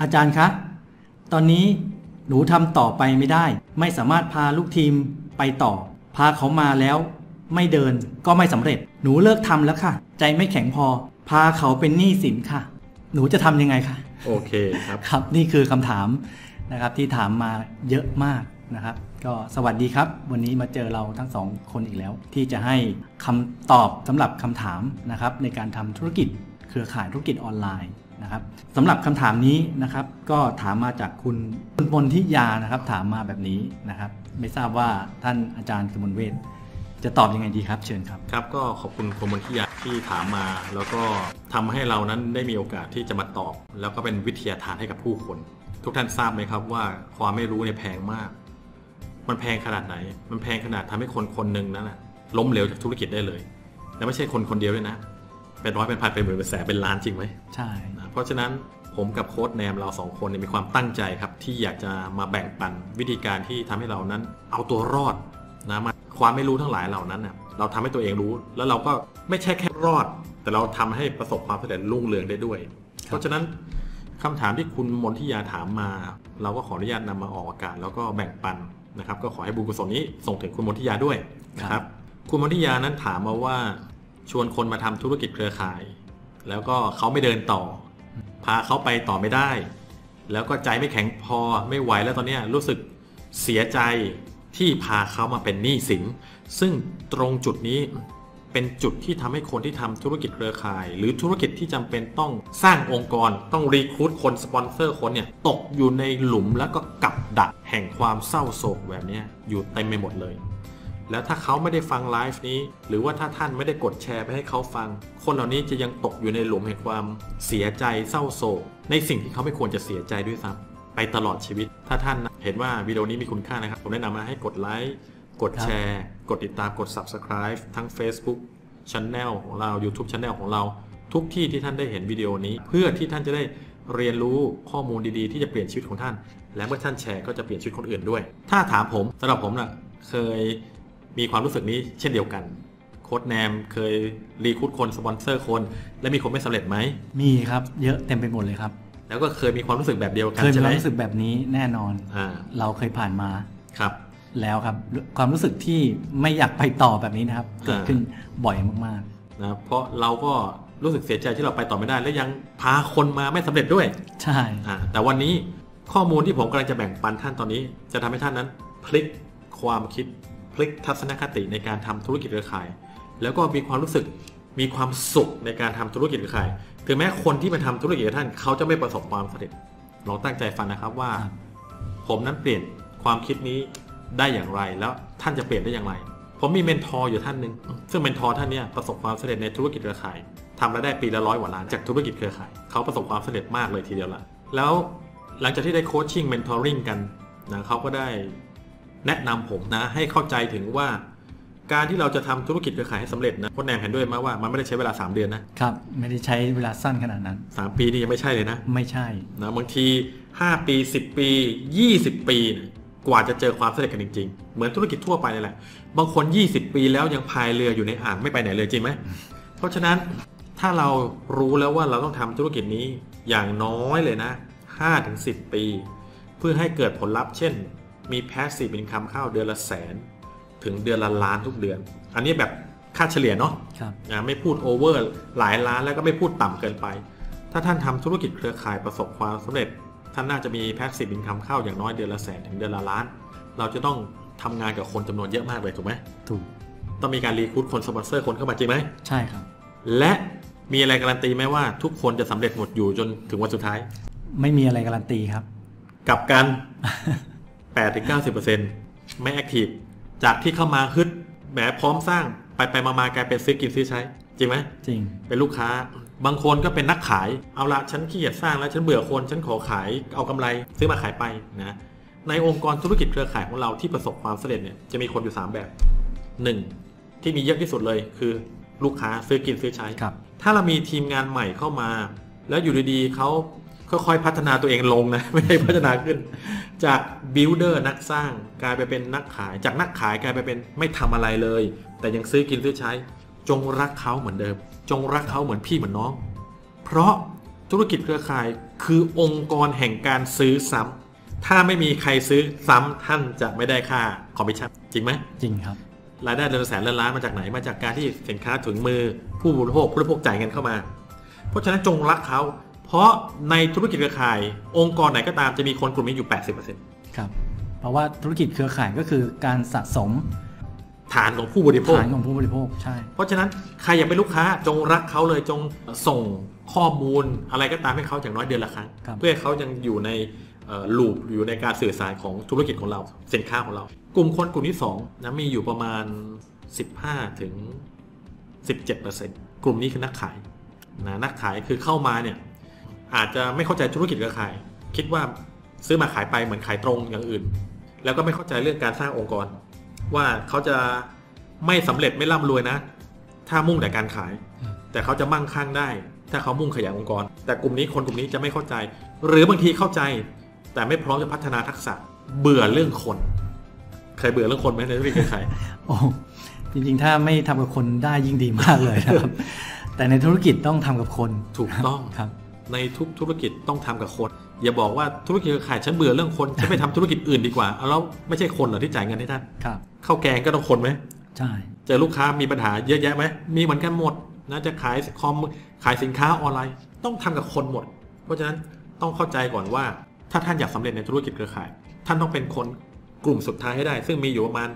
อาจารย์คะ ตอนนี้หนูทำต่อไปไม่ได้ ไม่สามารถพาลูกทีมไปต่อ พาเขามาแล้ว ไม่เดินก็ไม่สำเร็จ หนูเลิกทำแล้วค่ะ ใจไม่แข็งพอ พาเขาเป็นหนี้สินค่ะ หนูจะทำยังไงคะโอเคครับครับ นี่คือคำถามนะครับที่ถามมาเยอะมากนะครับ ก็สวัสดีครับ วันนี้มาเจอเราทั้งสองคนอีกแล้ว ที่จะให้คำตอบสำหรับคำถามนะครับในการทำธุรกิจเครือข่ายธุรกิจออนไลน์ นะครับสำหรับคำถามนี้นะครับก็ถามมาจากคุณคุณมนทิยานะครับถามมาแบบนี้นะครับ ไม่ทราบว่าท่านอาจารย์กมลเวทจะตอบยังไงดีครับ เชิญครับครับ ก็ขอบคุณคุณมนทิยาที่ถามมา แล้วก็ทำให้เรานั้นได้มีโอกาสที่จะมาตอบ แล้วก็เป็นวิทยาทานให้กับผู้คน ทุกท่านทราบไหมครับว่าความไม่รู้เนี่ยแพงมาก มันแพงขนาดไหน มันแพงขนาดทำให้คนคนหนึ่งนั้นนะล้มเหลวจากธุรกิจได้เลย และไม่ใช่คนคนเดียวด้วยนะ เป็นร้อยเป็นพันเป็นหมื่นเป็นแสนเป็นล้านจริงไหมใช่นะเพราะฉะนั้นผมกับโค้ดแนมเราสองคนเนี่ยมีความตั้งใจครับ ที่อยากจะมาแบ่งปันวิธีการที่ทำให้เรานั้น เอาตัวรอดนะมาความไม่รู้ทั้งหลายเหล่านั้นเน่ยเราทำให้ตัวเองรู้ แล้วเราก็ไม่ใช่แค่รอด แต่เราทำให้ประสบความสำเร็จรุ่งเรืองได้ด้วย เพราะฉะนั้นคำถามที่คุณมนทิยาถามมา เราก็ขออนุญาตนำมาออกอากาศแล้วก็แบ่งปันนะครับ ก็ขอให้บุญกุศลนี้ส่งถึงคุณมนทิยาด้วยนะครับ คุณมนทิยานั้นถามมาว่า ชวนคนมาทำธุรกิจเครือข่าย แล้วก็เขาไม่เดินต่อ พาเขาไปต่อไม่ได้ แล้วก็ใจไม่แข็งพอไม่ไหวแล้วตอนเนี้ยรู้สึกเสียใจที่พาเขามาเป็นหนี้สิน ซึ่งตรงจุดนี้เป็นจุดที่ทำให้คนที่ทำธุรกิจเครือข่าย หรือธุรกิจที่จำเป็นต้องสร้างองค์กร ต้อง recruit คนสปอนเซอร์คนเนี่ยตกอยู่ในหลุมแล้วก็กับดักแห่งความเศร้าโศกแบบเนี้ยอยู่เต็มไปหมดเลย แล้วถ้าเขาไม่ได้ฟังไลฟ์นี้ หรือว่าถ้าท่านไม่ได้กดแชร์ไปให้เขาฟัง คนเหล่านี้จะยังตกอยู่ในหลุมแห่งความเสียใจเศร้าโศก ในสิ่งที่เขาไม่ควรจะเสียใจด้วยซ้ำไปตลอดชีวิต ถ้าท่านเห็นว่าวิดีโอนี้มีคุณค่านะครับ ผมแนะนำมาให้กดไลค์กดแชร์ กดติดตามกด Subscribe ทั้ง Facebook Channel ของเรา YouTube Channel ของเรา ทุกที่ที่ท่านได้เห็นวิดีโอนี้ เพื่อที่ท่านจะได้เรียนรู้ข้อมูลดีๆ ที่จะเปลี่ยนชีวิตของท่าน และเมื่อท่านแชร์ก็จะเปลี่ยนชีวิตคนอื่นด้วย ถ้าถามผมสำหรับผมนะ่ะเคย มีความรู้สึกนี้เช่นเดียวกัน โค้ดแนมเคยรีคูดคนสปอนเซอร์คน และมีคนไม่สำเร็จไหมมีครับเยอะเต็มไปหมดเลยครับ แล้วก็เคยมีความรู้สึกแบบเดียวกันเคยมีใช่คไหมวามรู้สึกแบบนี้แน่นอนอ่าเราเคยผ่านมาครับ แล้วครับความรู้สึกที่ไม่อยากไปต่อแบบนี้นะครับเกิดขึ้นบ่อยมากนะเพราะเราก็รู้สึกเสียใจที่เราไปต่อไม่ได้ และยังพาคนมาไม่สำเร็จด้วยๆใช่อ่าแต่วันนี้ข้อมูลที่ผมกำลังจะแบ่งปันท่านตอนนี้ จะทำให้ท่านนั้นพลิกความคิด พลิกทัศนคติในการทำธุรกิจเครือข่าย แล้วก็มีความรู้สึกมีความสุขในการทำธุรกิจเครือข่าย ถึงแม้คนที่มาทำธุรกิจกับท่านเขาจะไม่ประสบความสำเร็จลองตั้งใจฟังนะครับว่าครับผมนั้นเปลี่ยนความคิดนี้ได้อย่างไรแล้วท่านจะเปลี่ยนได้อย่างไร ผมมี mentor อยู่ท่านหนึ่งซึ่ง mentor ท่านเนี้ยประสบความสำเร็จในธุรกิจเครือข่ายทำรายได้ปีละร้อยกว่าล้านจากธุรกิจเครือข่าย เขาประสบความสำเร็จมากเลยทีเดียวละแล้วหลังจากที่ได้ coaching mentoring กันนะเขาก็ได้ แนะนำผมนะ ให้เข้าใจถึงว่าการที่เราจะทำธุรกิจเครือข่ายให้สำเร็จนะโค้ชแนมเห็นด้วยไหมว่ามันไม่ได้ใช้เวลา 3 เดือนนะครับ ไม่ได้ใช้เวลาสั้นขนาดนั้นสามปีนี่ยังไม่ใช่เลยนะ ไม่ใช่นะบางที 5 ปี 10 ปี 20 ปีเนี่ยกว่าจะเจอความสำเร็จกันจริง ๆ เหมือนธุรกิจทั่วไปนี่แหละบางคน 20 ปีแล้วยังพายเรืออยู่ในอ่างไม่ไปไหนเลยจริงไหมเพราะฉะนั้นถ้าเรารู้แล้วว่าเราต้องทำธุรกิจนี้อย่างน้อยเลยนะ5-10 ปี เพื่อให้เกิดผลลัพธ์เช่น มี passive income เข้าเดือนละแสน ถึงเดือนละล้านทุกเดือน อันนี้แบบค่าเฉลี่ยเนาะครับนะไม่พูดโอเวอร์หลายล้านแล้วก็ไม่พูดต่ำเกินไป ถ้าท่านทำธุรกิจเครือข่ายประสบความสำเร็จ ท่านน่าจะมี passive income เข้าอย่างน้อยเดือนละแสนถึงเดือนละล้าน เราจะต้องทำงานกับคนจำนวนเยอะมากเลยถูกไหมถูกต้องมีการ recruit คนสปอนเซอร์คนเข้ามาจริงไหมใช่ครับ และมีอะไรการันตีไหมว่าทุกคนจะสำเร็จหมดอยู่จนถึงวันสุดท้าย ไม่มีอะไรการันตีครับ กลับกัน 8-90%ไม่แอคทีฟจากที่เข้ามาฮึดแหมพร้อมสร้างไปไปๆมามๆกลายเป็นซื้อกินซื้อใช้ จริงไหมจริง เป็นลูกค้า บางคนก็เป็นนักขายเอาละฉันขี้เกียจสร้างแล้วฉันเบื่อคนฉันขอขายเอากำไรซื้อมาขายไปนะในองค์กรธุรกิจเครือข่ายของเราที่ประสบความสำเร็จเนี่ยจะมีคนอยู่ 3 แบบ 1. ที่มีเยอะที่สุดเลยคือลูกค้าซื้อกินซื้อใช้ครับ ถ้าเรามีทีมงานใหม่เข้ามา แล้วอยู่ดีๆเขา ค่อยๆพัฒนาตัวเองลงนะไม่ได้พัฒนาขึ้น จาก builder นักสร้างกลายไปเป็นนักขาย จากนักขายกลายไปเป็นไม่ทำอะไรเลย แต่ยังซื้อกินซื้อใช้ จงรักเขาเหมือนเดิม จงรักเขาเหมือนพี่เหมือนน้อง เพราะธุรกิจเครือข่ายคือองค์กรแห่งการซื้อซ้ำถ้าไม่มีใครซื้อซ้ำท่านจะไม่ได้ค่าคอมมิชชั่นจริงไหมจริงครับรายได้เดือนละแสนเดือนล้านมาจากไหนมาจากการที่สินค้าถึงมือผู้บริโภคผู้บริโภคจ่ายเงินเข้ามา เพราะฉะนั้นจงรักเขา เพราะในธุรกิจเครือข่าย องค์กรไหนก็ตามจะมีคนกลุ่มนี้อยู่ 80%ครับ เพราะว่าธุรกิจเครือข่ายก็คือการสะสม ฐานของผู้บริโภคฐานของผู้บริโภคใช่ เพราะฉะนั้นใครอยากเป็นลูกค้าจงรักเขาเลยจงส่งข้อมูลอะไรก็ตามให้เขาอย่างน้อยเดือนละครั้งครับเพื่อให้เขายังอยู่ในลูปอยู่ในการสื่อสารของธุรกิจของเราสินค้าของเรา กลุ่มคนกลุ่มที่2นะมีอยู่ประมาณ 15ถึง17%กลุ่มนี้คือนักขายนะนักขายคือเข้ามาเนี่ย อาจจะไม่เข้าใจธุรกิจเครือข่าย คิดว่าซื้อมาขายไปเหมือนขายตรงอย่างอื่น แล้วก็ไม่เข้าใจเรื่องการสร้างองค์กร ว่าเขาจะไม่สำเร็จไม่ร่ำรวยนะ ถ้ามุ่งแต่การขาย แต่เขาจะมั่งคั่งได้ ถ้าเขามุ่งขยายองค์กร แต่กลุ่มนี้คนกลุ่มนี้จะไม่เข้าใจ หรือบางทีเข้าใจ แต่ไม่พร้อมจะพัฒนาทักษะ เบื่อเรื่องคนเคยเบื่อเรื่องคนไหมในธุรกิจเครือข่ายโอ้จริงๆ ถ้าไม่ทำกับคนได้ยิ่งดีมากเลยนะครับ แต่ในธุรกิจต้องทำกับคนถูกต้องครับ ในทุกธุรกิจต้องทำกับคน อย่าบอกว่าธุรกิจเครือข่ายฉันเบื่อเรื่องคนฉันไปทำธุรกิจอื่นดีกว่าเอาแล้วไม่ใช่คนเหรอที่จ่ายเงินให้ท่านครับข้าวแกงก็ต้องคนไหมใช่เจอลูกค้ามีปัญหาเยอะแยะไหมมีเหมือนกันหมดนะจะขายคอมขายสินค้าออนไลน์ ต้องทำกับคนหมด เพราะฉะนั้นต้องเข้าใจก่อนว่า ถ้าท่านอยากสำเร็จในธุรกิจเครือข่าย ท่านต้องเป็นคนกลุ่มสุดท้ายให้ได้ ซึ่งมีอยู่ประมาณ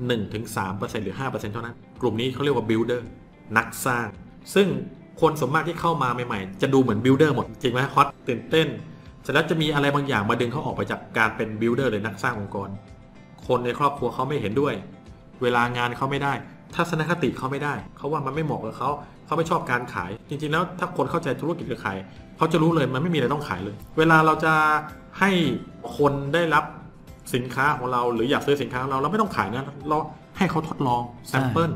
1-3%หรือ5%เท่านั้น กลุ่มนี้เขาเรียกว่า builder นักสร้าง ซึ่ง คนสมมากที่เข้ามาใหม่ๆ จะดูเหมือน builder หมด จริงไหมฮอตตื่นเต้นเสร็จแล้วจะมีอะไรบางอย่างมาดึงเขาออกไปจากการเป็น builder หรือนักสร้างองค์กร คนในครอบครัวเขาไม่เห็นด้วย เวลางานเขาไม่ได้ ทัศนคติเขาไม่ได้ เขาว่ามันไม่เหมาะกับเขา เขาไม่ชอบการขาย จริงๆ แล้วถ้าคนเข้าใจธุรกิจเครือข่ายเขาจะรู้เลยมันไม่มีอะไรต้องขายเลย เวลาเราจะให้คนได้รับสินค้าของเราหรืออยากซื้อสินค้าของเราเราไม่ต้องขายนะเราให้เขาทดลอง sample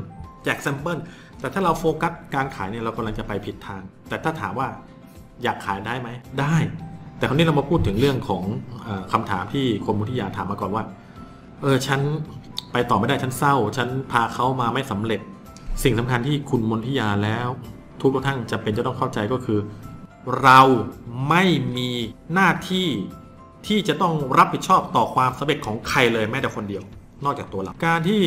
แจก sample แต่ถ้าเราโฟกัสการขายเนี่ยเรากำลังจะไปผิดทาง แต่ถ้าถามว่าอยากขายได้ไหมได้ แต่คราวนี้เรามาพูดถึงเรื่องของออคำถามที่คุณมุทิยาถามมาก่อนว่า เออฉันไปต่อไม่ได้ฉันเศร้า ฉันพาเขามาไม่สำเร็จ สิ่งสำคัญที่คุณมนทิยาแล้ว ทุกท่านจะเป็นจะต้องเข้าใจก็คือ เราไม่มีหน้าที่ที่จะต้องรับผิดชอบต่อความสำเร็จของใครเลยแม้แต่คนเดียว นอกจากตัวเราการที่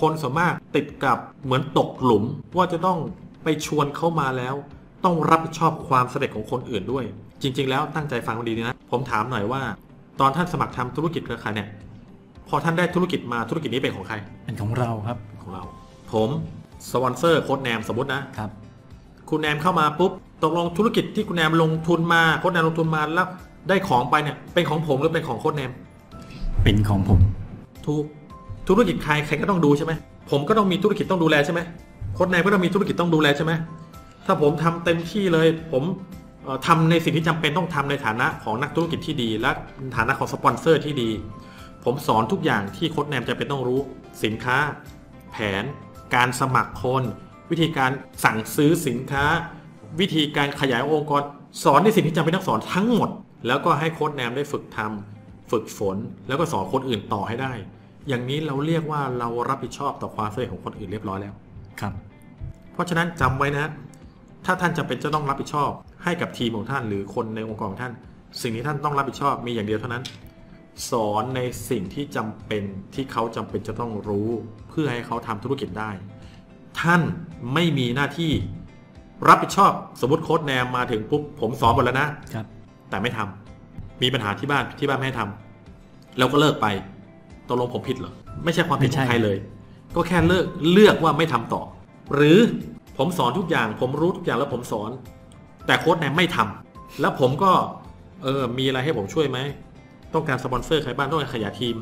คนส่วนมากติดกับเหมือนตกหลุม ว่าจะต้องไปชวนเขามาแล้ว ต้องรับผิดชอบความสำเร็จของคนอื่นด้วย จริง ๆ แล้วตั้งใจฟังดีๆนะ ผมถามหน่อยว่า ตอนท่านสมัครทำธุรกิจเครือข่ายเนี่ยพอท่านได้ธุรกิจมาธุรกิจนี้เป็นของใคร เป็นของเราครับของเรา ผมสปอนเซอร์โค้ดแนมสมมตินะครับ คุณแนมเข้ามาปุ๊บตกลงธุรกิจที่คุณแนมลงทุนมาโค้ดแนมลงทุนมาแล้วได้ของไปเนี่ยเป็นของผมหรือเป็นของโค้ดแนม เป็นของผม ถูก ธุรกิจใครใครก็ต้องดูใช่ไหมผมก็ต้องมีธุรกิจต้องดูแลใช่ไหมโค้ดแนมก็ต้องมีธุรกิจต้องดูแลใช่ไหมถ้าผมทำเต็มที่เลย ผมเอ่อทำในสิ่งที่จำเป็นต้องทำในฐานะของนักธุรกิจที่ดี และฐานะของสปอนเซอร์ที่ดี ผมสอนทุกอย่างที่โค้ดแนมจะเป็นต้องรู้สินค้า แผน การสมัครคน วิธีการสั่งซื้อสินค้า วิธีการขยายองค์กร สอนในสิ่งที่จำเป็นต้องสอนทั้งหมด แล้วก็ให้โค้ดแนมได้ฝึกทำฝึกฝน แล้วก็สอนคนอื่นต่อให้ได้ อย่างนี้เราเรียกว่าเรารับผิดชอบต่อความสำเร็จของคนอื่นเรียบร้อยแล้ว ครับ เพราะฉะนั้นจำไว้นะ ถ้าท่านจำเป็นจะต้องรับผิดชอบ ให้กับทีมของท่านหรือคนในองค์กรของท่าน สิ่งที่ท่านต้องรับผิดชอบมีอย่างเดียวเท่านั้น สอนในสิ่งที่จำเป็นที่เขาจำเป็นจะต้องรู้ เพื่อให้เขาทำธุรกิจได้ ท่านไม่มีหน้าที่รับผิดชอบสมมติโค้ดแนมมาถึงปุ๊บผมสอนหมดแล้วนะครับ แต่ไม่ทำมีปัญหาที่บ้านที่บ้านไม่ให้ทำแล้วก็เลิกไป ตกลงผมผิดเหรอ ไม่ใช่ความผิดของใครเลย ก็แค่เลิกเลือกว่าไม่ทำต่อ หรือผมสอนทุกอย่าง ผมรู้ทุกอย่างแล้วผมสอน แต่โค้ดแนมไม่ทำแล้วผมก็เออมีอะไรให้ผมช่วยไหม ต้องการสปอนเซอร์ใครบ้างต้องการขยายทีม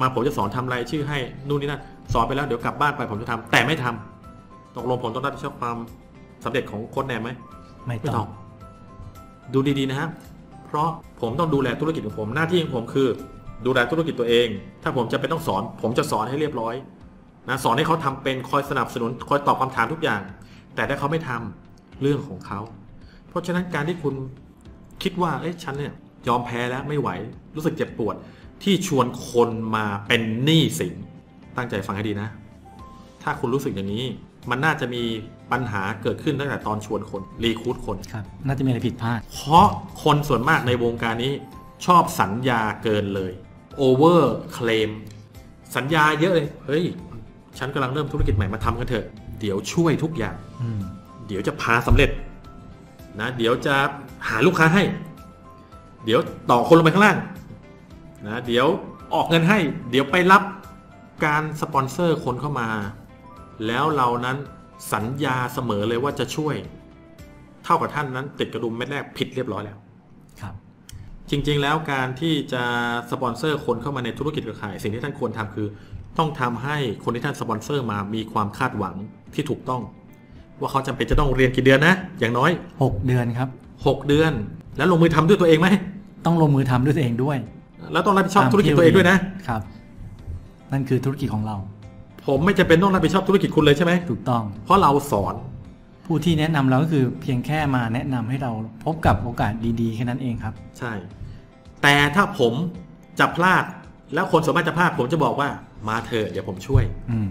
มาผมจะสอนทำรายชื่อให้นู่นนี่นั่นสอนไปแล้วเดี๋ยวกลับบ้านไปผมจะทำแต่ไม่ทำตกลงผมต้องรับผิดชอบความสำเร็จของโค้ดแนมไหมไม่ไม่ต้ต้อองงดูดีๆนะครับเพราะผมต้องดูแลธุรกิจของผมหน้าที่ของผมคือ ดูแลธุรกิจตัวเอง ถ้าผมจะเป็นต้องสอน ผมจะสอนให้เรียบร้อยนะสอนให้เขาทำเป็นคอยสนับสนุนคอยตอบคำถามทุกอย่าง แต่ถ้าเขาไม่ทำเรื่องของเขา เพราะฉะนั้นการที่คุณคิดว่าเอ้ยฉันเนี่ยยอมแพ้แล้วไม่ไหว รู้สึกเจ็บปวด ที่ชวนคนมาเป็นหนี้สินตั้งใจฟังให้ดีนะทถ้าคุณรู้สึกอย่างนี้ มันน่าจะมีปัญหาเกิดขึ้นตั้งแต่ตอนชวนคนรีคูดคนครับน่าจะมีอะไรผิดพลาด เพราะคนส่วนมากในวงการนี้ชอบสัญญาเกินเลย over claim สัญญาเยอะเลย เฮ้ย ฉันกำลังเริ่มธุรกิจใหม่มาทำกันเถอะ เดี๋ยวช่วยทุกอย่างอืมเดี๋ยวจะพาสำเร็จนะ เดี๋ยวจะหาลูกค้าให้ เดี๋ยวต่อคนลงไปข้างล่างนะเดี๋ยวออกเงินให้ เดี๋ยวไปรับการสปอนเซอร์คนเข้ามา แล้วเรานั้นสัญญาเสมอเลยว่าจะช่วย เท่ากับท่านนั้นติดกระดุมเม็ดแรกผิดเรียบร้อยแล้ว ครับ จริง ๆ แล้วการที่จะสปอนเซอร์คนเข้ามาในธุรกิจเครือข่าย สิ่งที่ท่านควรทำคือ ต้องทำให้คนที่ท่านสปอนเซอร์มามีความคาดหวังที่ถูกต้อง ว่าเขาจำเป็นจะต้องเรียนกี่เดือนนะ อย่างน้อย 6 เดือนครับ 6 เดือน แล้วลงมือทำด้วยตัวเองไหมต้องลงมือทำด้วยตัวเองด้วย แล้วต้องรับผิดชอบตามธุรกิจที่ตัวเองด้วยนะครับ นั่นคือธุรกิจของเรา ผมไม่จำเป็นต้องรับผิดชอบธุรกิจคุณเลยใช่ไหมถูกต้อง เพราะเราสอน ผู้ที่แนะนำเราก็คือเพียงแค่มาแนะนำให้เราพบกับโอกาสดีๆแค่นั้นเองครับ ใช่ แต่ถ้าผมจะพลาดแล้วคนสามารถจะพลาดผมจะบอกว่ามาเถอะเดี๋ยวผมช่วย อืม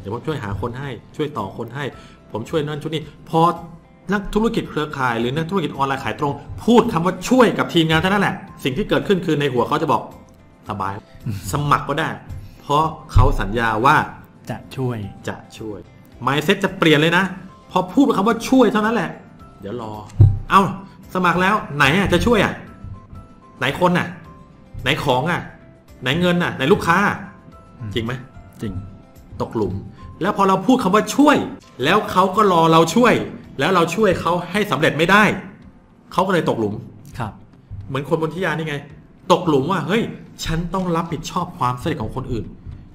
เดี๋ยวผมช่วยหาคนให้ช่วยต่อคนให้ ผมช่วยนั่นช่วยนี่พอนักธุรกิจเครือข่าย หรือนักธุรกิจออนไลน์ขายตรง พูดคำว่าช่วยกับทีมงานเท่านั้นแหละ สิ่งที่เกิดขึ้นคือในหัวเขาจะบอกสบาย สมัครก็ได้ เพราะเขาสัญญาว่าจะช่วยจะช่วย mindset จะเปลี่ยนเลยนะ พอพูดคำว่าช่วยเท่านั้นแหละ เดี๋ยวรอ เอาสมัครแล้วไหนอะจะช่วยอะ ไหนคนอะ ไหนของอะ ไหนเงินอะ ไหนลูกค้าอืมจริงไหมจริง ตกหลุม แล้วพอเราพูดคำว่าช่วย แล้วเขาก็รอเราช่วย แล้วเราช่วยเขาให้สำเร็จไม่ได้เขาก็เลยตกหลุมครับ เหมือนคนบนทิยานี่ไง ตกหลุมว่า เฮ้ย ฉันต้องรับผิดชอบความสำเร็จของคนอื่น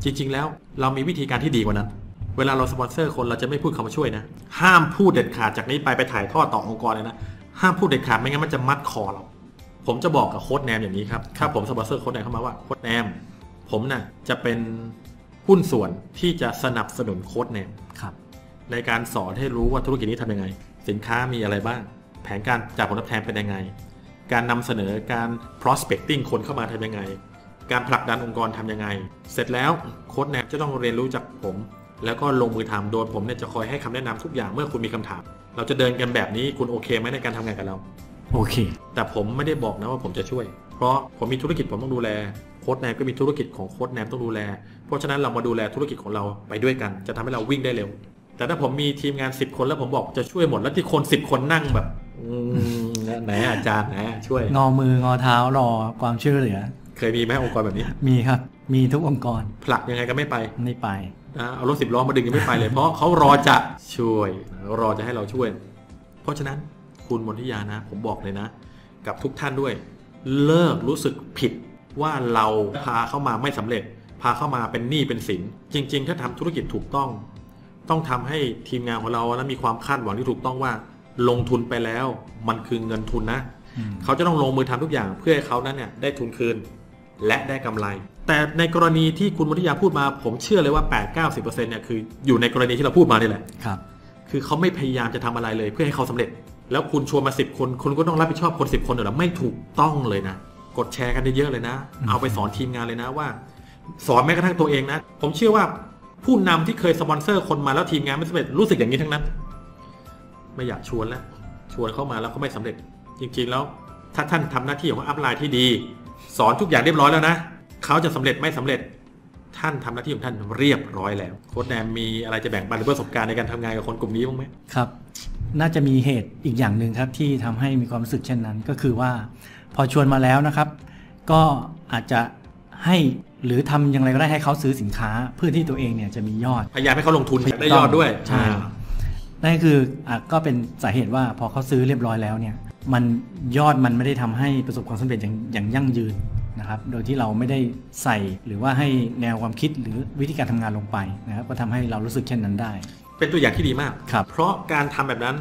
จริง ๆ แล้วเรามีวิธีการที่ดีกว่านั้น เวลาเราสปอนเซอร์คนเราจะไม่พูดคำว่าช่วยนะ ห้ามพูดเด็ดขาดจากนี้ไปไปถ่ายทอดต่อองค์กรเลยนะ ห้ามพูดเด็ดขาดไม่งั้นมันจะมัดคอเรา ผมจะบอกกับโค้ชแนมอย่างนี้ครับ ถ้าผมสปอนเซอร์โค้ชแนมเข้ามาว่าโค้ชแนม ผมน่ะจะเป็นหุ้นส่วนที่จะสนับสนุนโค้ดแนมครับ ในการสอนให้รู้ว่าธุรกิจนี้ทำยังไง สินค้ามีอะไรบ้าง แผนการจากผลตอบแทนเป็นยังไง การนำเสนอการ prospecting คนเข้ามาทำยังไง การผลักดันองค์กรทำยังไง เสร็จแล้วโค้ดแนมจะต้องเรียนรู้จากผม แล้วก็ลงมือทำโดยผมเนี่ยจะคอยให้คำแนะนำทุกอย่างเมื่อคุณมีคำถาม เราจะเดินกันแบบนี้คุณโอเคไหมในการทำงานกับเรา โอเค แต่ผมไม่ได้บอกนะว่าผมจะช่วย เพราะผมมีธุรกิจผมต้องดูแลโค้ดแนมก็มีธุรกิจของโค้ดแนมต้องดูแล เพราะฉะนั้นเรามาดูแลธุรกิจของเราไปด้วยกัน จะทำให้เราวิ่งได้เร็ว แต่ถ้าผมมีทีมงาน 10 คนแล้วผมบอกจะช่วยหมดแล้วที่คน 10 คนนั่งแบบอืมไหนอาจารย์ไหนช่วยงอมืองอเท้ารอความช่วยเหลือ เคยมีไหมองค์กรแบบนี้ มีครับ มีทุกองค์กรผลักยังไงก็ไม่ไปไม่ไป นะเอารถสิบล้อมาดึงยังไม่ไปเลย เพราะเขารอจะช่วย รอจะให้เราช่วย เพราะฉะนั้นคุณมนทิยานะ ผมบอกเลยนะ กับทุกท่านด้วย เลิกรู้สึกผิดว่าเราพาเข้ามาไม่สำเร็จ พาเข้ามาเป็นหนี้เป็นสิน จริง ๆ ถ้าทำธุรกิจถูกต้อง ต้องทำให้ทีมงานของเรานะมีความคาดหวังที่ถูกต้องว่า ลงทุนไปแล้ว มันคือเงินทุนนะอืมเขาจะต้องลงมือทำทุกอย่างเพื่อให้เขานั้นเนี่ยได้ทุนคืน และได้กำไร แต่ในกรณีที่คุณมทิยาพูดมา ผมเชื่อเลยว่า 8-90%เนี่ยคืออยู่ในกรณีที่เราพูดมานี่แหละครับ คือเขาไม่พยายามจะทำอะไรเลยเพื่อให้เขาสำเร็จ แล้วคุณชวนมา 10 คน คุณก็ต้องรับผิดชอบคน 10 คนเหรอไม่ถูกต้องเลยนะ กดแชร์กันเยอะๆเลยนะอืมเอาไปสอนทีมงานเลยนะว่า สอนแม้กระทั่งตัวเองนะ ผมเชื่อว่าผู้นำที่เคยสปอนเซอร์คนมาแล้วทีมงานไม่สำเร็จรู้สึกอย่างนี้ทั้งนั้น ไม่อยากชวนแล้วชวนเข้ามาแล้วก็ไม่สำเร็จ จริงๆแล้วถ้าท่านทำหน้าที่ของ upline ที่ดี สอนทุกอย่างเรียบร้อยแล้วนะเขาจะสำเร็จไม่สำเร็จท่านทำหน้าที่ของท่านเรียบร้อยแล้ว โค้ดแนมมีอะไรจะแบ่งปันหรือประสบการณ์ในการทำงานกับคนกลุ่มนี้บ้างไหมครับ น่าจะมีเหตุอีกอย่างหนึ่งครับที่ทำให้มีความรู้สึกเช่นนั้น ก็คือว่าพอชวนมาแล้วนะครับ ก็อาจจะให้หรือทำอย่างไรก็ได้ให้เขาซื้อสินค้าเพื่อที่ตัวเองเนี่ยจะมียอดพยายามให้เขาลงทุนได้ยอดด้วยใช่อ่านั่นคืออะก็เป็นสาเหตุว่าพอเขาซื้อเรียบร้อยแล้วเนี่ย มันยอดมันไม่ได้ทำให้ประสบความสำเร็จอย่างอย่างยั่งยืนนะครับ โดยที่เราไม่ได้ใส่หรือว่าให้แนวความคิดหรือวิธีการทำงานลงไปนะครับ ก็ทำให้เรารู้สึกเช่นนั้นได้ เป็นตัวอย่างที่ดีมากครับเพราะการทำแบบนั้น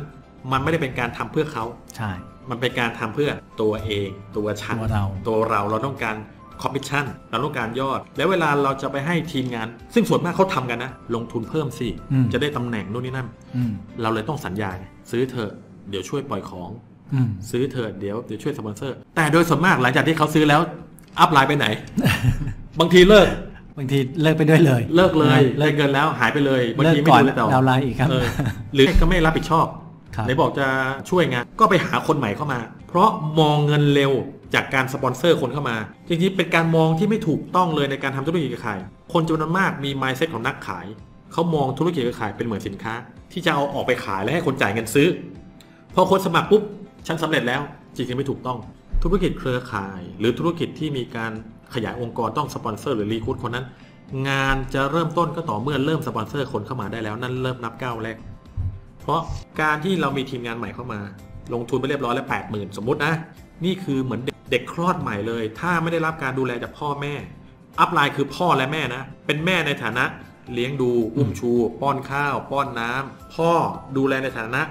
มันไม่ได้เป็นการทำเพื่อเขาใช่ มันเป็นการทำเพื่อตัวเอง ตัวฉันตัวเราตัวเราเราต้องการคอมมิชชั่นเราต้องการยอด แล้วเวลาเราจะไปให้ทีมงาน ซึ่งส่วนมากเขาทำกันนะ ลงทุนเพิ่มสิอืมจะได้ตำแหน่งนู่นนี่นั่นอืมเราเลยต้องสัญญาไงซื้อเถอะเดี๋ยวช่วยปล่อยของอืม ซื้อเถอะเดี๋ยวเดี๋ยวช่วยสปอนเซอร์ แต่โดยส่วนมากหลังจากที่เขาซื้อแล้ว อัพไลน์ไปไหน บางทีเลิก บางทีเลิกไปด้วยเลย เลิกเลยเลิได้กเงินแล้วหายไปเลยบางเลิกทีไม่ก่อนดูเลยต่อดาวน์ไลน์อีกครับเออหรือก็ไม่รับผิดชอบครับไหนบอกจะช่วยงานก็ไปหาคนใหม่เข้ามา เพราะมองเงินเร็วจากการสปอนเซอร์คนเข้ามา จริงๆ เป็นการมองที่ไม่ถูกต้องเลยในการทำธุรกิจเครือข่าย คนจำนวนมากมี mindset ของนักขาย เขามองธุรกิจเครือข่ายเป็นเหมือนสินค้า ที่จะเอาออกไปขายและให้คนจ่ายเงินซื้อ พอคนสมัครปุ๊บ ฉันสำเร็จแล้วจริงๆไม่ถูกต้อง ธุรกิจเครือข่าย หรือธุรกิจที่มีการขยายองค์กรต้องสปอนเซอร์หรือ recruit คนนั้น งานจะเริ่มต้นก็ต่อเมื่อเริ่มสปอนเซอร์คนเข้ามาได้แล้วนั่นเริ่มนับก้าวแรกเพราะการที่เรามีทีมงานใหม่เข้ามา ลงทุนไปเรียบร้อยแล้วแปดหมื่นสมมตินะนี่คือเหมือนเด็กเด็กคลอดใหม่เลย ถ้าไม่ได้รับการดูแลจากพ่อแม่ อัพไลน์คือพ่อและแม่นะ เป็นแม่ในฐานะ เลี้ยงดูอุ้มชู ป้อนข้าว ป้อนน้ำพ่อดูแลในฐานะ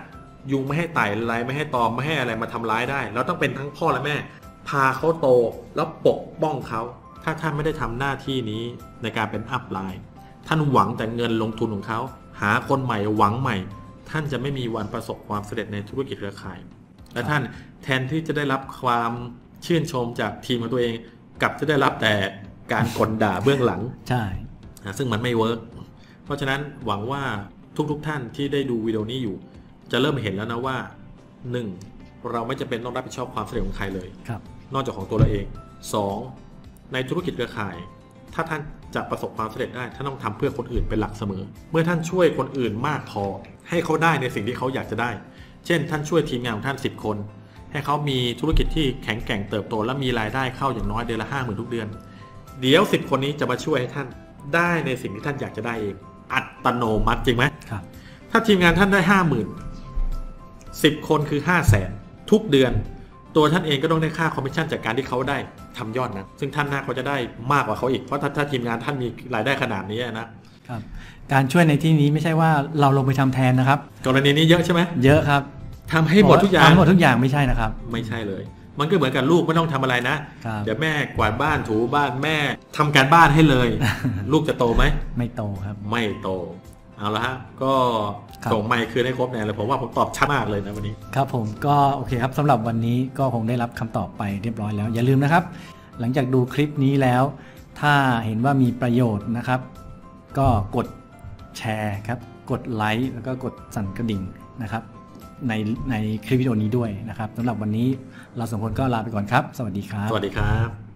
ยุงไม่ให้ไต่อะไรไม่ให้ตอมไม่ให้อะไรมาทำร้ายได้ เราต้องเป็นทั้งพ่อและแม่ พาเขาโตแล้วปกป้องเขาถ้าท่านไม่ได้ทำหน้าที่นี้ในการเป็นอัพไลน์ท่านหวังแต่เงินลงทุนของเขาหาคนใหม่หวังใหม่ ท่านจะไม่มีวันประสบความสำเร็จในธุรกิจเครือข่าย และท่านแทนที่จะได้รับความชื่นชมจากทีมของตัวเอง กลับจะได้รับแต่การกลด่าเบื้องหลังใช่นะซึ่งมันไม่เวิร์กเพราะฉะนั้นหวังว่าทุกๆท่านที่ได้ดูวิดีโอนี้อยู่ จะเริ่มเห็นแล้วนะว่า 1. เราไม่จำเป็นต้องรับผิดชอบความสำเร็จของใครเลย ครับ นอกจากของตัวเราเอง 2. ในธุรกิจเครือข่าย ถ้าท่านจะประสบความสำเร็จได้ท่านต้องทำเพื่อคนอื่นเป็นหลักเสมอ เมื่อท่านช่วยคนอื่นมากพอ ให้เขาได้ในสิ่งที่เขาอยากจะได้ เช่น ท่านช่วยทีมงานของท่าน 10 คน ให้เขามีธุรกิจที่แข็งแกร่งเติบโต และมีรายได้เข้าอย่างน้อยเดือนละห้าหมื่นทุกเดือน เดี๋ยว 10 คนนี้จะมาช่วยให้ท่านได้ในสิ่งที่ท่านอยากจะได้เอง อัตโนมัติจริงไหมครับ ถ้าทีมงานท่านได้ห้าหมื่น สิบคนคือห้าแสนทุกเดือน ตัวท่านเองก็ต้องได้ค่าคอมมิชชั่นจากการที่เขาได้ทำยอดนะซึ่งท่านน่าเขาจะได้มากกว่าเขาอีกเพราะถ้าถ้าทีมงานท่านมีรายได้ขนาดนี้นะครับการช่วยในที่นี้ไม่ใช่ว่าเราลงไปทำแทนนะครับ กรณีนี้เยอะใช่ไหมเยอะครับทำให้หมดทุกอย่างทำหมดทุกอย่างไม่ใช่นะครับ ไม่ใช่เลย มันก็เหมือนกับลูกไม่ต้องทำอะไรนะครับเดี๋ยวแม่กวาดบ้านถูบ้านแม่ทำการบ้านให้เลย ลูกจะโตไหมไม่โตครับ ไม่โตเอาละฮะก็ครับ ส่งไมค์คืนให้ครบแน่เลยผมว่าผมตอบชัดมากเลยนะวันนี้ ครับผมก็โอเคครับสำหรับวันนี้ก็คงได้รับคำตอบไปเรียบร้อยแล้ว อย่าลืมนะครับ หลังจากดูคลิปนี้แล้ว ถ้าเห็นว่ามีประโยชน์นะครับ ก็กดแชร์ครับกดไลค์แล้วก็กดสั่นกระดิ่งนะครับ ในในคลิปวิดีโอนี้ด้วยนะครับสำหรับวันนี้เราสองคนก็ลาไปก่อนครับ สวัสดีครับ สวัสดีครับ